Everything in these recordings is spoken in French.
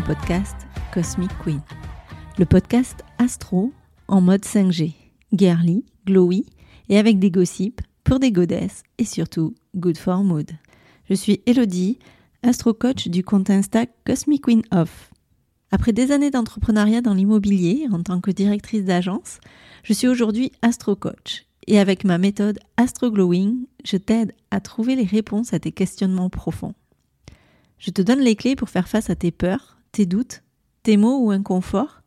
podcast Cosmic Queen, le podcast astro en mode 5G, girly, glowy et avec des gossips pour des godesses et surtout good for mood. Je suis Elodie, astro coach du compte Insta Cosmic Queen Off. Après des années d'entrepreneuriat dans l'immobilier en tant que directrice d'agence, je suis aujourd'hui astro coach et avec ma méthode Astro Glowing, je t'aide à trouver les réponses à tes questionnements profonds. Je te donne les clés pour faire face à tes peurs, tes doutes, tes maux ou inconforts,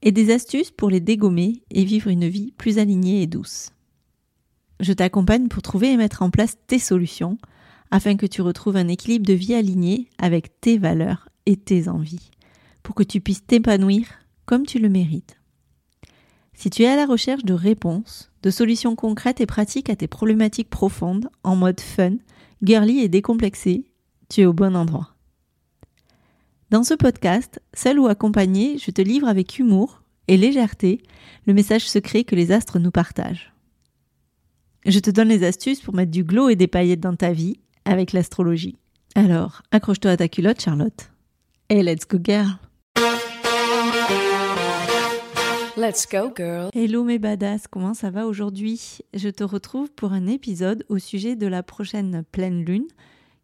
et des astuces pour les dégommer et vivre une vie plus alignée et douce. Je t'accompagne pour trouver et mettre en place tes solutions afin que tu retrouves un équilibre de vie aligné avec tes valeurs et tes envies, pour que tu puisses t'épanouir comme tu le mérites. Si tu es à la recherche de réponses, de solutions concrètes et pratiques à tes problématiques profondes en mode fun, girly et décomplexé, tu es au bon endroit. Dans ce podcast, seul ou accompagné, je te livre avec humour et légèreté le message secret que les astres nous partagent. Je te donne les astuces pour mettre du glow et des paillettes dans ta vie avec l'astrologie. Alors, accroche-toi à ta culotte, Charlotte. Et let's go, girl! Let's go, girl. Hello mes badass, comment ça va aujourd'hui? Je te retrouve pour un épisode au sujet de la prochaine pleine lune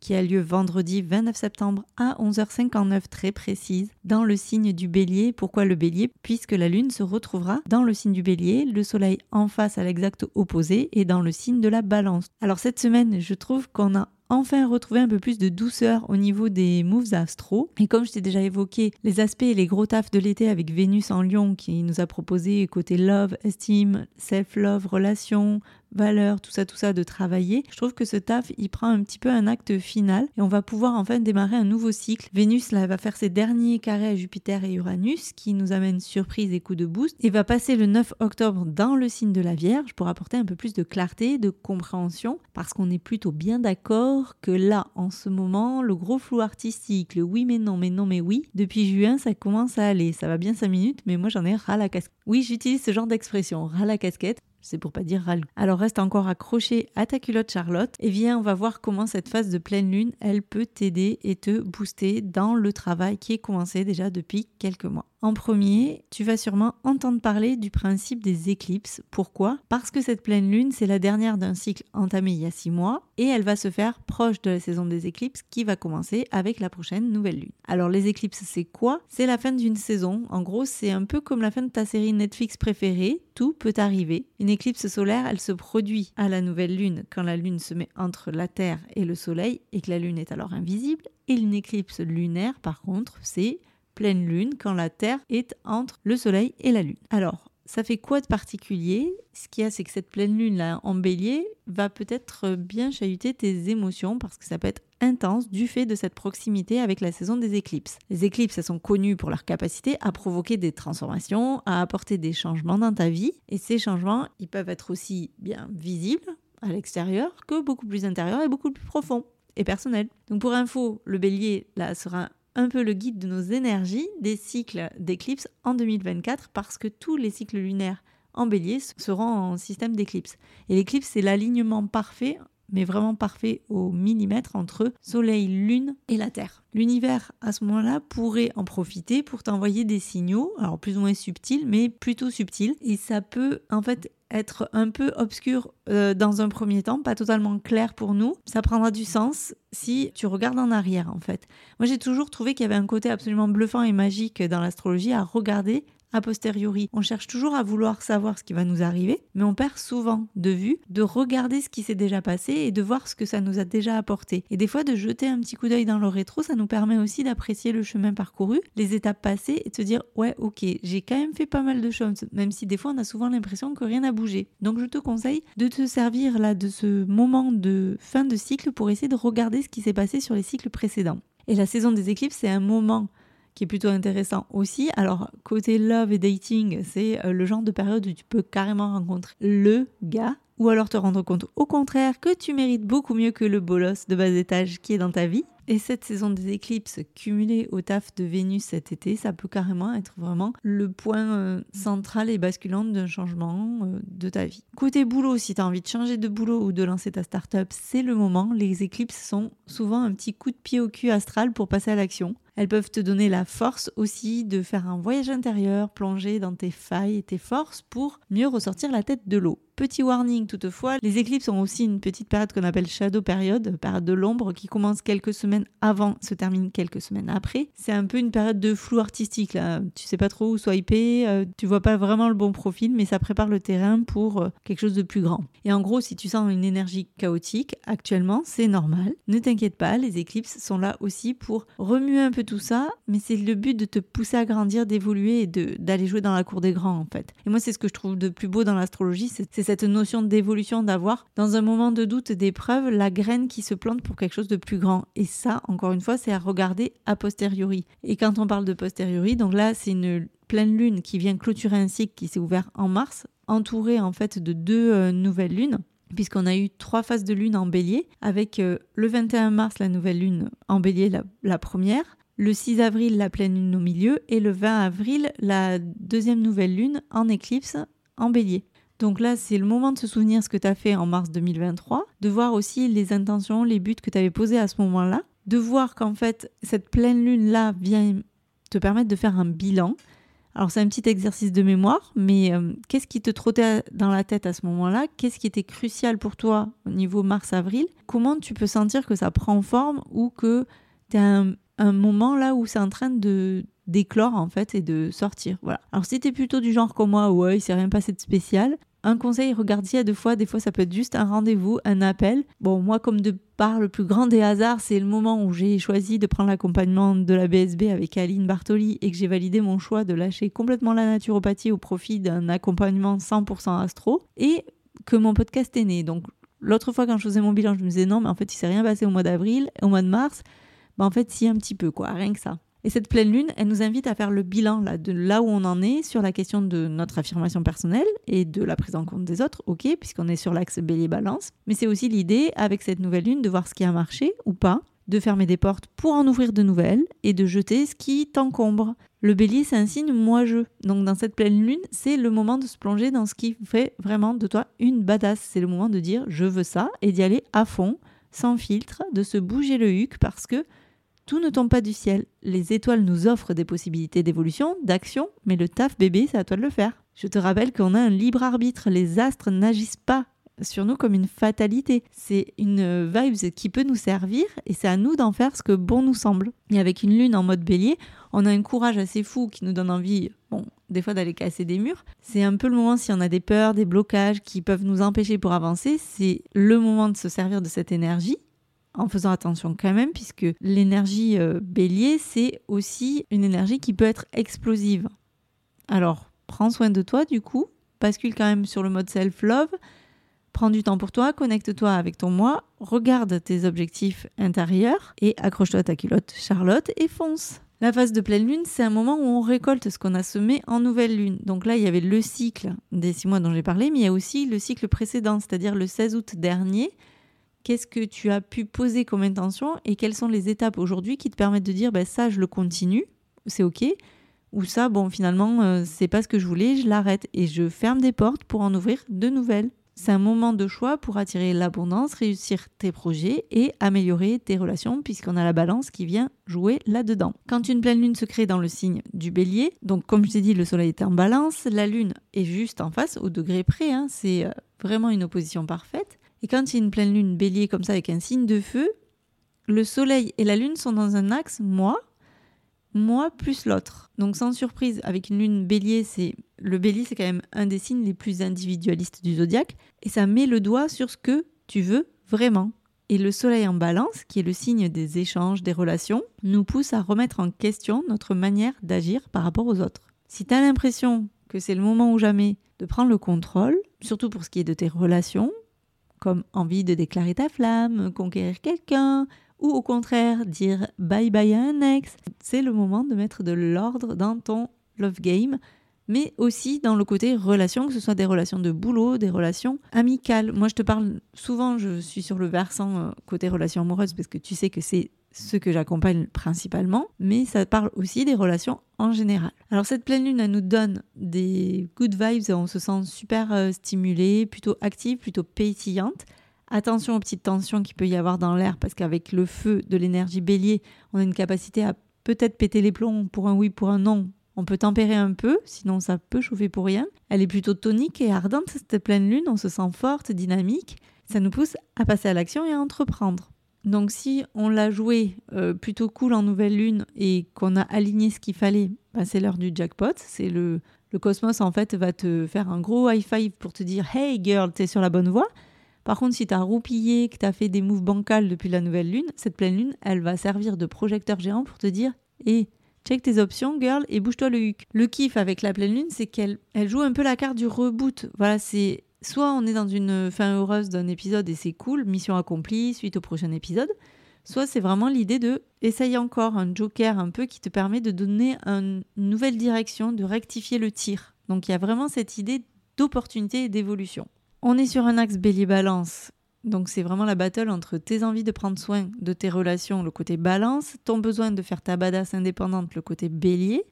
qui a lieu vendredi 29 septembre à 11h59 très précise dans le signe du bélier. Pourquoi le bélier? Puisque la lune se retrouvera dans le signe du bélier, le soleil en face à l'exact opposé et dans le signe de la balance. Alors cette semaine, je trouve qu'on a enfin retrouvé un peu plus de douceur au niveau des moves astro. Et comme je t'ai déjà évoqué les aspects et les gros tafs de l'été avec Vénus en lion qui nous a proposé côté love, estime, self-love, relation, valeurs, tout ça, tout ça, de travailler, je trouve que ce taf, il prend un petit peu un acte final et on va pouvoir enfin démarrer un nouveau cycle. Vénus, là, va faire ses derniers carrés à Jupiter et Uranus qui nous amènent surprise et coup de boost et va passer le 9 octobre dans le signe de la Vierge pour apporter un peu plus de clarté, de compréhension parce qu'on est plutôt bien d'accord que là, en ce moment, le gros flou artistique, le oui mais non, mais non mais oui, depuis juin, ça commence à aller. Ça va bien 5 minutes, mais moi j'en ai ras la casquette. Oui, j'utilise ce genre d'expression, ras la casquette c'est pour pas dire râle. Alors reste encore accroché à ta culotte Charlotte et viens, on va voir comment cette phase de pleine lune, elle peut t'aider et te booster dans le travail qui est commencé déjà depuis quelques mois. En premier, tu vas sûrement entendre parler du principe des éclipses. Pourquoi? Parce que cette pleine lune, c'est la dernière d'un cycle entamé il y a six mois et elle va se faire proche de la saison des éclipses qui va commencer avec la prochaine nouvelle lune. Alors les éclipses, c'est quoi? C'est la fin d'une saison. En gros, c'est un peu comme la fin de ta série Netflix préférée. Tout peut arriver. Éclipse solaire, elle se produit à la nouvelle lune quand la lune se met entre la Terre et le Soleil et que la lune est alors invisible. Et une éclipse lunaire, par contre, c'est pleine lune quand la Terre est entre le Soleil et la Lune. Alors, ça fait quoi de particulier? Ce qu'il y a, c'est que cette pleine lune là en bélier va peut-être bien chahuter tes émotions parce que ça peut être intense du fait de cette proximité avec la saison des éclipses. Les éclipses, elles sont connues pour leur capacité à provoquer des transformations, à apporter des changements dans ta vie. Et ces changements, ils peuvent être aussi bien visibles à l'extérieur que beaucoup plus intérieurs et beaucoup plus profonds et personnels. Donc pour info, le bélier là sera un peu le guide de nos énergies des cycles d'éclipses en 2024 parce que tous les cycles lunaires en bélier seront en système d'éclipse. Et l'éclipse, c'est l'alignement parfait, mais vraiment parfait au millimètre entre Soleil, Lune et la Terre. L'univers, à ce moment-là, pourrait en profiter pour t'envoyer des signaux, alors plus ou moins subtils, mais plutôt subtils. Et ça peut en fait être un peu obscur euh, dans un premier temps, pas totalement clair pour nous. Ça prendra du sens si tu regardes en arrière en fait. Moi j'ai toujours trouvé qu'il y avait un côté absolument bluffant et magique dans l'astrologie à regarder a posteriori. On cherche toujours à vouloir savoir ce qui va nous arriver, mais on perd souvent de vue de regarder ce qui s'est déjà passé et de voir ce que ça nous a déjà apporté. Et des fois, de jeter un petit coup d'œil dans le rétro, ça nous permet aussi d'apprécier le chemin parcouru, les étapes passées et de se dire ouais, ok, j'ai quand même fait pas mal de choses, même si des fois on a souvent l'impression que rien n'a bougé. Donc je te conseille de te servir là de ce moment de fin de cycle pour essayer de regarder ce qui s'est passé sur les cycles précédents. Et la saison des éclipses, c'est un moment qui est plutôt intéressant aussi. Alors, côté love et dating, c'est euh, le genre de période où tu peux carrément rencontrer le gars ou alors te rendre compte au contraire que tu mérites beaucoup mieux que le bolos de bas étage qui est dans ta vie. Et cette saison des éclipses cumulée au taf de Vénus cet été, ça peut carrément être vraiment le point euh, central et basculant d'un changement euh, de ta vie. Côté boulot, si tu as envie de changer de boulot ou de lancer ta start-up, c'est le moment. Les éclipses sont souvent un petit coup de pied au cul astral pour passer à l'action. Elles peuvent te donner la force aussi de faire un voyage intérieur, plonger dans tes failles et tes forces pour mieux ressortir la tête de l'eau. Petit warning toutefois, les éclipses ont aussi une petite période qu'on appelle shadow période, période de l'ombre qui commence quelques semaines avant, se termine quelques semaines après. C'est un peu une période de flou artistique là. Tu sais pas trop où swiper, euh, tu vois pas vraiment le bon profil, mais ça prépare le terrain pour euh, quelque chose de plus grand. Et en gros, si tu sens une énergie chaotique actuellement, c'est normal. Ne t'inquiète pas, les éclipses sont là aussi pour remuer un peu tout ça, mais c'est le but de te pousser à grandir, d'évoluer et d'aller jouer dans la cour des grands en fait. Et moi, c'est ce que je trouve de plus beau dans l'astrologie, c'est cette notion d'évolution, d'avoir dans un moment de doute, d'épreuve, la graine qui se plante pour quelque chose de plus grand. Et ça, encore une fois, c'est à regarder a posteriori. Et quand on parle de posteriori, donc là, c'est une pleine lune qui vient clôturer un cycle qui s'est ouvert en mars, entouré en fait de deux euh, nouvelles lunes puisqu'on a eu trois phases de lune en bélier, avec euh, le 21 mars la nouvelle lune en bélier, la, première, le 6 avril la pleine lune au milieu, et le 20 avril la deuxième nouvelle lune en éclipse en bélier. Donc là, c'est le moment de se souvenir ce que tu as fait en mars 2023, de voir aussi les intentions, les buts que tu avais posés à ce moment-là, de voir qu'en fait, cette pleine lune-là vient te permettre de faire un bilan. Alors c'est un petit exercice de mémoire, mais euh, qu'est-ce qui te trottait dans la tête à ce moment-là? Qu'est-ce qui était crucial pour toi au niveau mars-avril? Comment tu peux sentir que ça prend forme ou que tu as un, moment là où c'est en train de d'éclore en fait et de sortir? Voilà. Alors si tu es plutôt du genre comme moi, ouais, il s'est rien passé de spécial, un conseil, regarde-y à deux fois. Des fois, ça peut être juste un rendez-vous, un appel. Bon, moi, comme de par le plus grand des hasards, c'est le moment où j'ai choisi de prendre l'accompagnement de la BSB avec Aline Bartoli et que j'ai validé mon choix de lâcher complètement la naturopathie au profit d'un accompagnement 100% astro et que mon podcast est né. Donc, l'autre fois, quand je faisais mon bilan, je me disais non, mais en fait, il s'est rien passé au mois d'avril, au mois de mars. Ben, en fait, si, un petit peu, quoi, rien que ça. Et cette pleine lune, elle nous invite à faire le bilan là, de là où on en est sur la question de notre affirmation personnelle et de la prise en compte des autres, ok, puisqu'on est sur l'axe bélier-balance. Mais c'est aussi l'idée, avec cette nouvelle lune, de voir ce qui a marché ou pas, de fermer des portes pour en ouvrir de nouvelles et de jeter ce qui t'encombre. Le bélier, c'est un signe moi-je. Donc dans cette pleine lune, c'est le moment de se plonger dans ce qui fait vraiment de toi une badass. C'est le moment de dire je veux ça et d'y aller à fond, sans filtre, de se bouger le huc parce que tout ne tombe pas du ciel. Les étoiles nous offrent des possibilités d'évolution, d'action, mais le taf bébé, c'est à toi de le faire. Je te rappelle qu'on a un libre arbitre. Les astres n'agissent pas sur nous comme une fatalité. C'est une vibe qui peut nous servir et c'est à nous d'en faire ce que bon nous semble. Et avec une lune en mode bélier, on a un courage assez fou qui nous donne envie, bon, des fois d'aller casser des murs. C'est un peu le moment si on a des peurs, des blocages qui peuvent nous empêcher pour avancer, c'est le moment de se servir de cette énergie en faisant attention quand même, puisque l'énergie euh, bélier, c'est aussi une énergie qui peut être explosive. Alors, prends soin de toi du coup, bascule quand même sur le mode self-love, prends du temps pour toi, connecte-toi avec ton moi, regarde tes objectifs intérieurs et accroche-toi à ta culotte Charlotte et fonce. La phase de pleine lune, c'est un moment où on récolte ce qu'on a semé en nouvelle lune. Donc là, il y avait le cycle des six mois dont j'ai parlé, mais il y a aussi le cycle précédent, c'est-à-dire le 16 août dernier, qu'est-ce que tu as pu poser comme intention et quelles sont les étapes aujourd'hui qui te permettent de dire ben, ça je le continue, c'est ok, ou ça bon finalement euh, c'est pas ce que je voulais, je l'arrête et je ferme des portes pour en ouvrir de nouvelles. C'est un moment de choix pour attirer l'abondance, réussir tes projets et améliorer tes relations puisqu'on a la balance qui vient jouer là-dedans. Quand une pleine lune se crée dans le signe du bélier, donc comme je t'ai dit le soleil est en balance, la lune est juste en face au degré près, hein, c'est euh, vraiment une opposition parfaite. Et quand il y a une pleine lune bélier comme ça avec un signe de feu, le soleil et la lune sont dans un axe moi, moi plus l'autre. Donc sans surprise, avec une lune bélier, c'est le bélier c'est quand même un des signes les plus individualistes du zodiaque et ça met le doigt sur ce que tu veux vraiment. Et le soleil en balance, qui est le signe des échanges, des relations, nous pousse à remettre en question notre manière d'agir par rapport aux autres. Si tu as l'impression que c'est le moment ou jamais de prendre le contrôle, surtout pour ce qui est de tes relations, comme envie de déclarer ta flamme, conquérir quelqu'un, ou au contraire dire bye bye à un ex. C'est le moment de mettre de l'ordre dans ton love game, mais aussi dans le côté relation, que ce soit des relations de boulot, des relations amicales. Moi, je te parle souvent, je suis sur le versant euh, côté relation amoureuse parce que tu sais que c'est ce que j'accompagne principalement, mais ça parle aussi des relations en général. Alors cette pleine lune, elle nous donne des good vibes, on se sent super euh, stimulé, plutôt active, plutôt pétillante. Attention aux petites tensions qu'il peut y avoir dans l'air, parce qu'avec le feu de l'énergie bélier, on a une capacité à peut-être péter les plombs pour un oui, pour un non. On peut tempérer un peu, sinon ça peut chauffer pour rien. Elle est plutôt tonique et ardente, cette pleine lune, on se sent forte, dynamique. Ça nous pousse à passer à l'action et à entreprendre. Donc si on l'a joué euh, plutôt cool en nouvelle lune et qu'on a aligné ce qu'il fallait, bah, c'est l'heure du jackpot. C'est le, le cosmos en fait va te faire un gros high five pour te dire Hey girl, t'es sur la bonne voie. Par contre, si t'as roupillé, que t'as fait des moves bancals depuis la nouvelle lune, cette pleine lune, elle va servir de projecteur géant pour te dire Hé, check tes options, girl, et bouge-toi le huc. Le kiff avec la pleine lune, c'est qu'elle elle joue un peu la carte du reboot. Voilà, c'est soit on est dans une fin heureuse d'un épisode et c'est cool, mission accomplie, suite au prochain épisode, soit c'est vraiment l'idée de essayer encore un joker un peu qui te permet de donner une nouvelle direction, de rectifier le tir. Donc il y a vraiment cette idée d'opportunité et d'évolution. On est sur un axe bélier-balance. Donc c'est vraiment la battle entre tes envies de prendre soin de tes relations, le côté balance, ton besoin de faire ta badass indépendante, le côté bélier.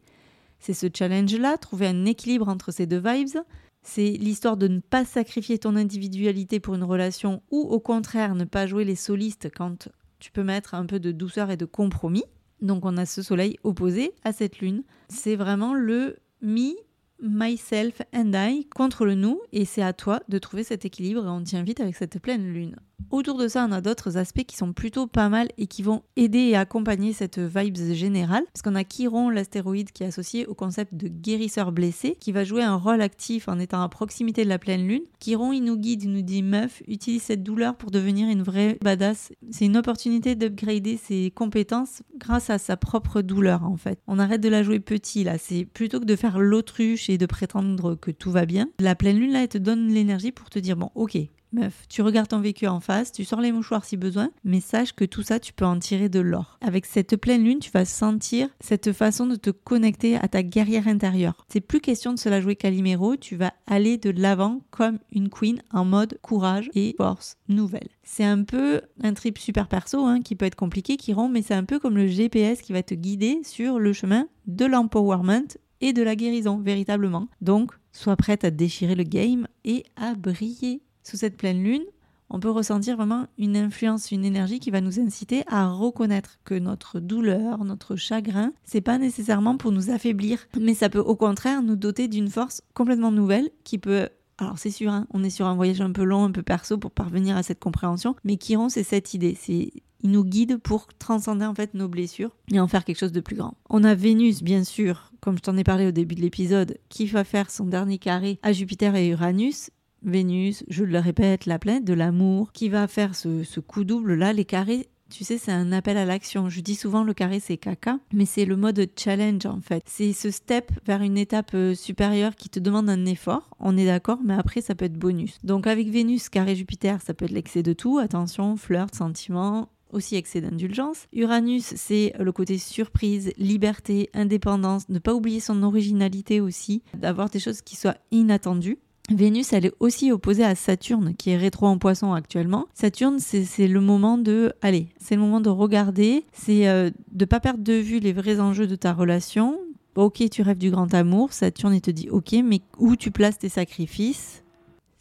C'est ce challenge-là, trouver un équilibre entre ces deux vibes. C'est l'histoire de ne pas sacrifier ton individualité pour une relation ou au contraire ne pas jouer les solistes quand tu peux mettre un peu de douceur et de compromis. Donc on a ce soleil opposé à cette lune. C'est vraiment le mi myself and I contre le nous et c'est à toi de trouver cet équilibre et on tient vite avec cette pleine lune. Autour de ça, on a d'autres aspects qui sont plutôt pas mal et qui vont aider et accompagner cette vibes générale. Parce qu'on a Chiron, l'astéroïde, qui est associé au concept de guérisseur blessé, qui va jouer un rôle actif en étant à proximité de la pleine lune. Chiron, il nous guide, il nous dit meuf, utilise cette douleur pour devenir une vraie badass. C'est une opportunité d'upgrader ses compétences grâce à sa propre douleur en fait. On arrête de la jouer petit là. C'est plutôt que de faire l'autruche et de prétendre que tout va bien. La pleine lune là, elle te donne l'énergie pour te dire bon, ok, Meuf, tu regardes ton vécu en face, tu sors les mouchoirs si besoin, mais sache que tout ça, tu peux en tirer de l'or. Avec cette pleine lune, tu vas sentir cette façon de te connecter à ta guerrière intérieure. C'est plus question de se la jouer Calimero, tu vas aller de l'avant comme une queen en mode courage et force nouvelle. C'est un peu un trip super perso hein, qui peut être compliqué, qui rompt, mais c'est un peu comme le GPS qui va te guider sur le chemin de l'empowerment et de la guérison véritablement. Donc, sois prête à déchirer le game et à briller sous cette pleine lune, on peut ressentir vraiment une influence, une énergie qui va nous inciter à reconnaître que notre douleur, notre chagrin, c'est pas nécessairement pour nous affaiblir, mais ça peut au contraire nous doter d'une force complètement nouvelle qui peut alors c'est sûr, hein, on est sur un voyage un peu long, un peu perso pour parvenir à cette compréhension, mais Chiron c'est cette idée, c'est il nous guide pour transcender en fait nos blessures et en faire quelque chose de plus grand. On a Vénus bien sûr, comme je t'en ai parlé au début de l'épisode, qui va faire son dernier carré à Jupiter et Uranus Vénus, je le répète, la planète de l'amour, qui va faire ce, coup double là, les carrés. Tu sais, c'est un appel à l'action. Je dis souvent le carré c'est caca, mais c'est le mode challenge en fait. C'est ce step vers une étape euh, supérieure qui te demande un effort. On est d'accord, mais après ça peut être bonus. Donc avec Vénus, carré Jupiter, ça peut être l'excès de tout. Attention, flirt, sentiment, aussi excès d'indulgence. Uranus, c'est le côté surprise, liberté, indépendance, ne pas oublier son originalité aussi, d'avoir des choses qui soient inattendues. Vénus, elle est aussi opposée à Saturne, qui est rétro en poisson actuellement. Saturne, c'est le moment de... Allez, c'est le moment de regarder, c'est euh, de pas perdre de vue les vrais enjeux de ta relation. Ok, tu rêves du grand amour, Saturne, il te dit ok, mais où tu places tes sacrifices?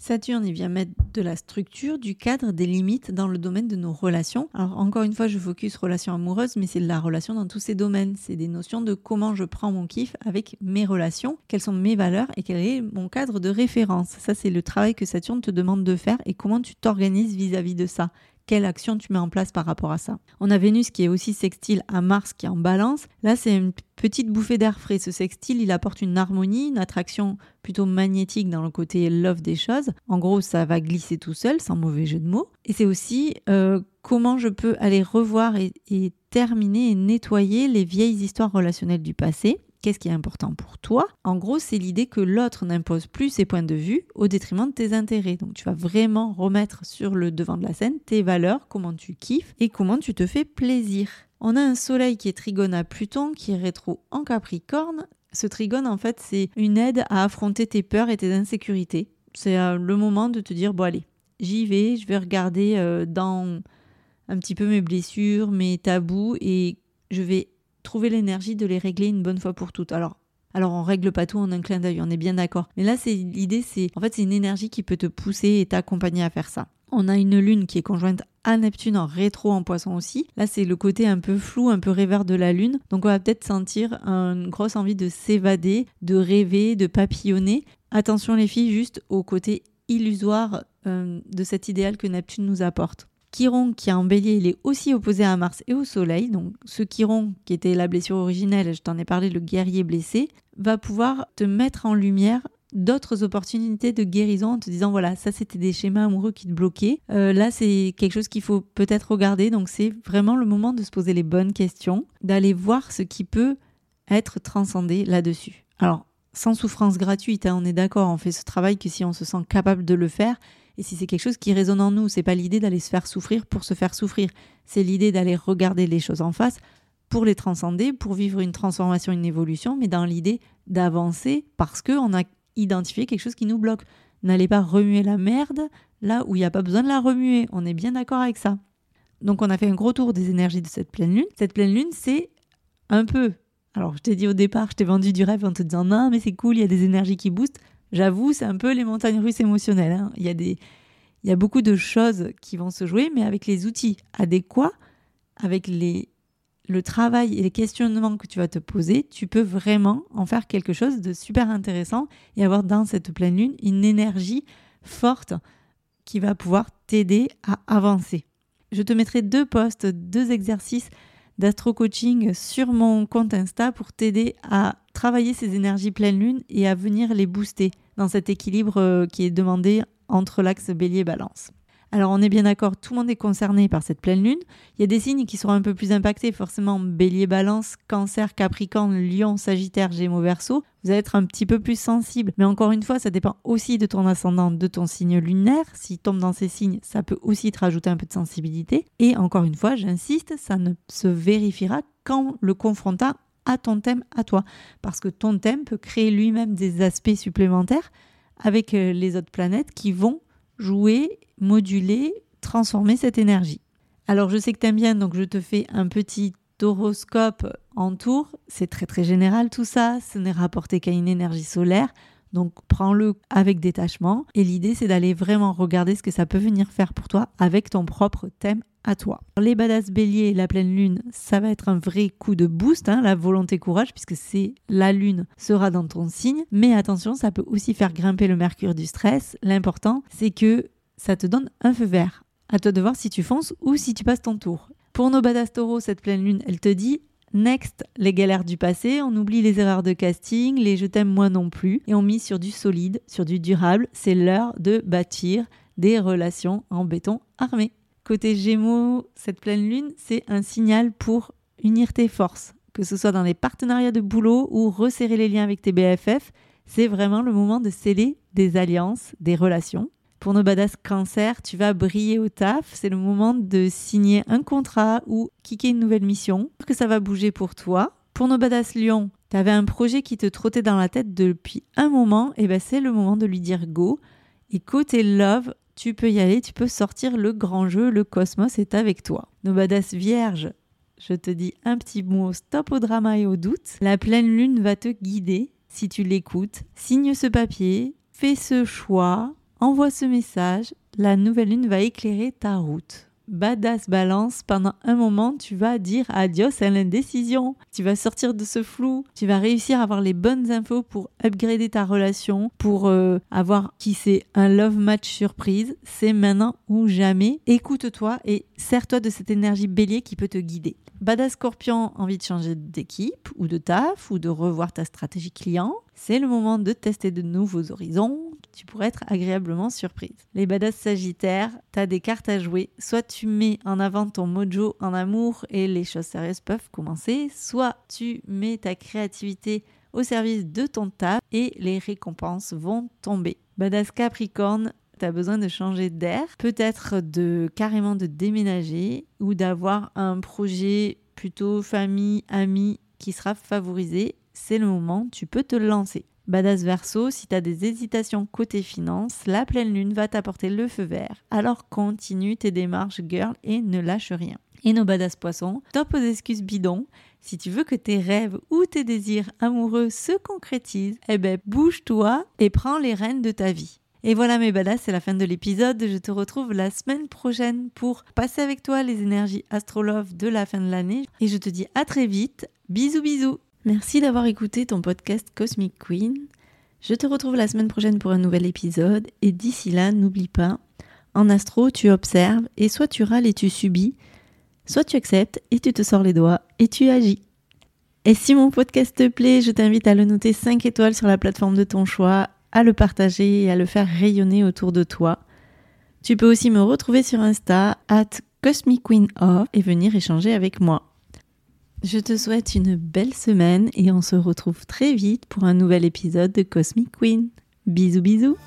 Saturne, il vient mettre de la structure, du cadre, des limites dans le domaine de nos relations. Alors encore une fois, je focus relation amoureuse, mais c'est la relation dans tous ces domaines. C'est des notions de comment je prends mon kiff avec mes relations, quelles sont mes valeurs et quel est mon cadre de référence. Ça, c'est le travail que Saturne te demande de faire et comment tu t'organises vis-à-vis de ça quelle action tu mets en place par rapport à ça. On a Vénus qui est aussi sextile à Mars qui est en balance. Là, c'est une petite bouffée d'air frais. Ce sextile, il apporte une harmonie, une attraction plutôt magnétique dans le côté love des choses. En gros, ça va glisser tout seul, sans mauvais jeu de mots. Et c'est aussi euh, comment je peux aller revoir et terminer et nettoyer les vieilles histoires relationnelles du passé Qu'est-ce qui est important pour toi? En gros, c'est l'idée que l'autre n'impose plus ses points de vue au détriment de tes intérêts. Donc tu vas vraiment remettre sur le devant de la scène tes valeurs, comment tu kiffes et comment tu te fais plaisir. On a un soleil qui est trigone à Pluton, qui est rétro en Capricorne. Ce trigone, en fait, c'est une aide à affronter tes peurs et tes insécurités. C'est euh, le moment de te dire, bon allez, j'y vais, je vais regarder euh, dans un petit peu mes blessures, mes tabous, et je vais trouver l'énergie de les régler une bonne fois pour toutes. Alors, alors on règle pas tout en un clin d'œil, on est bien d'accord. Mais là, c'est l'idée, c'est en fait c'est une énergie qui peut te pousser et t'accompagner à faire ça. On a une lune qui est conjointe à Neptune en rétro en poisson aussi. Là, c'est le côté un peu flou, un peu rêveur de la Lune. Donc, on va peut-être sentir une grosse envie de s'évader, de rêver, de papillonner. Attention les filles, juste au côté illusoire euh, de cet idéal que Neptune nous apporte. Chiron, qui est en bélier, il est aussi opposé à Mars et au Soleil. Donc, ce Chiron, qui était la blessure originelle, je t'en ai parlé, le guerrier blessé, va pouvoir te mettre en lumière d'autres opportunités de guérison en te disant voilà ça c'était des schémas amoureux qui te bloquaient. Euh, là c'est quelque chose qu'il faut peut-être regarder. Donc c'est vraiment le moment de se poser les bonnes questions d'aller voir ce qui peut être transcendé là-dessus. Alors sans souffrance gratuite hein, on est d'accord on fait ce travail que si on se sent capable de le faire et si c'est quelque chose qui résonne en nous c'est pas l'idée d'aller se faire souffrir pour se faire souffrir c'est l'idée d'aller regarder les choses en face pour les transcender, pour vivre une transformation, une évolution, mais dans l'idée d'avancer parce qu'on a identifié quelque chose qui nous bloque. N'allez pas remuer la merde là où il n'y a pas besoin de la remuer. On est bien d'accord avec ça. Donc on a fait un gros tour des énergies de cette pleine lune. Cette pleine lune, c'est un peu... Alors je t'ai dit au départ, je t'ai vendu du rêve en te disant non mais c'est cool, il y a des énergies qui boostent. J'avoue, c'est un peu les montagnes russes émotionnelles. Hein. Il, y a des... il y a beaucoup de choses qui vont se jouer, mais avec les outils adéquats, avec les le travail et les questionnements que tu vas te poser, tu peux vraiment en faire quelque chose de super intéressant et avoir dans cette pleine lune une énergie forte qui va pouvoir t'aider à avancer. Je te mettrai deux posts, deux exercices d'astro-coaching sur mon compte Insta pour t'aider à travailler ces énergies pleine lune et à venir les booster dans cet équilibre euh, qui est demandé entre l'axe bélier-balance. Alors on est bien d'accord, tout le monde est concerné par cette pleine lune. Il y a des signes qui seront un peu plus impactés, forcément bélier, balance, cancer, capricorne, lion, sagittaire, gémeaux, verso. Vous allez être un petit peu plus sensible. Mais encore une fois, ça dépend aussi de ton ascendant, de ton signe lunaire. S'il tombe dans ces signes, ça peut aussi te rajouter un peu de sensibilité. Et encore une fois, j'insiste, ça ne se vérifiera qu'en le confrontant à ton thème, à toi. Parce que ton thème peut créer lui-même des aspects supplémentaires avec euh, les autres planètes qui vont jouer, moduler, transformer cette énergie. Alors je sais que tu aimes bien, donc je te fais un petit horoscope en tour. C'est très très général tout ça, ce n'est rapporté qu'à une énergie solaire. Donc prends-le avec détachement. Et l'idée c'est d'aller vraiment regarder ce que ça peut venir faire pour toi avec ton propre thème à toi. Les badass béliers, la pleine lune, ça va être un vrai coup de boost, hein, la volonté courage, puisque c'est la lune sera dans ton signe. Mais attention, ça peut aussi faire grimper le mercure du stress. L'important, c'est que ça te donne un feu vert. À toi de voir si tu fonces ou si tu passes ton tour. Pour nos badass taureaux, cette pleine lune, elle te dit Next, les galères du passé, on oublie les erreurs de casting, les je t'aime moi non plus, et on mise sur du solide, sur du durable. C'est l'heure de bâtir des relations en béton armé. Côté Gémeaux, cette pleine lune, c'est un signal pour unir tes forces, que ce soit dans les partenariats de boulot ou resserrer les liens avec tes BFF. C'est vraiment le moment de sceller des alliances, des relations. Pour nos badass cancer, tu vas briller au taf. C'est le moment de signer un contrat ou kicker une nouvelle mission. Que ça va bouger pour toi. Pour nos badass lion, tu avais un projet qui te trottait dans la tête depuis un moment. Et ben c'est le moment de lui dire go. Et côté love, tu peux y aller, tu peux sortir le grand jeu, le cosmos est avec toi. Nos badass vierges, je te dis un petit mot, stop au drama et au doute. La pleine lune va te guider si tu l'écoutes. Signe ce papier, fais ce choix, envoie ce message. La nouvelle lune va éclairer ta route badass balance, pendant un moment, tu vas dire adios à l'indécision. Tu vas sortir de ce flou. Tu vas réussir à avoir les bonnes infos pour upgrader ta relation, pour euh, avoir qui c'est un love match surprise. C'est maintenant ou jamais. Écoute-toi et sers-toi de cette énergie bélier qui peut te guider. Badass scorpion, envie de changer d'équipe ou de taf ou de revoir ta stratégie client? C'est le moment de tester de nouveaux horizons, tu pourrais être agréablement surprise. Les badass sagittaires, tu as des cartes à jouer. Soit tu mets en avant ton mojo en amour et les choses sérieuses peuvent commencer, soit tu mets ta créativité au service de ton taf et les récompenses vont tomber. Badass Capricorne, tu as besoin de changer d'air, peut-être de carrément de déménager ou d'avoir un projet plutôt famille, amis qui sera favorisé, c'est le moment, tu peux te lancer. Badass Verso, si tu as des hésitations côté finance, la pleine lune va t'apporter le feu vert. Alors continue tes démarches girl et ne lâche rien. Et nos badass poissons, top aux excuses bidons. Si tu veux que tes rêves ou tes désirs amoureux se concrétisent, eh ben bouge-toi et prends les rênes de ta vie. Et voilà mes badass, c'est la fin de l'épisode. Je te retrouve la semaine prochaine pour passer avec toi les énergies astrolove de la fin de l'année. Et je te dis à très vite. Bisous bisous. Merci d'avoir écouté ton podcast Cosmic Queen. Je te retrouve la semaine prochaine pour un nouvel épisode. Et d'ici là, n'oublie pas, en astro, tu observes et soit tu râles et tu subis, soit tu acceptes et tu te sors les doigts et tu agis. Et si mon podcast te plaît, je t'invite à le noter 5 étoiles sur la plateforme de ton choix, à le partager et à le faire rayonner autour de toi. Tu peux aussi me retrouver sur Insta, at Cosmic Queen et venir échanger avec moi. Je te souhaite une belle semaine et on se retrouve très vite pour un nouvel épisode de Cosmic Queen. Bisous bisous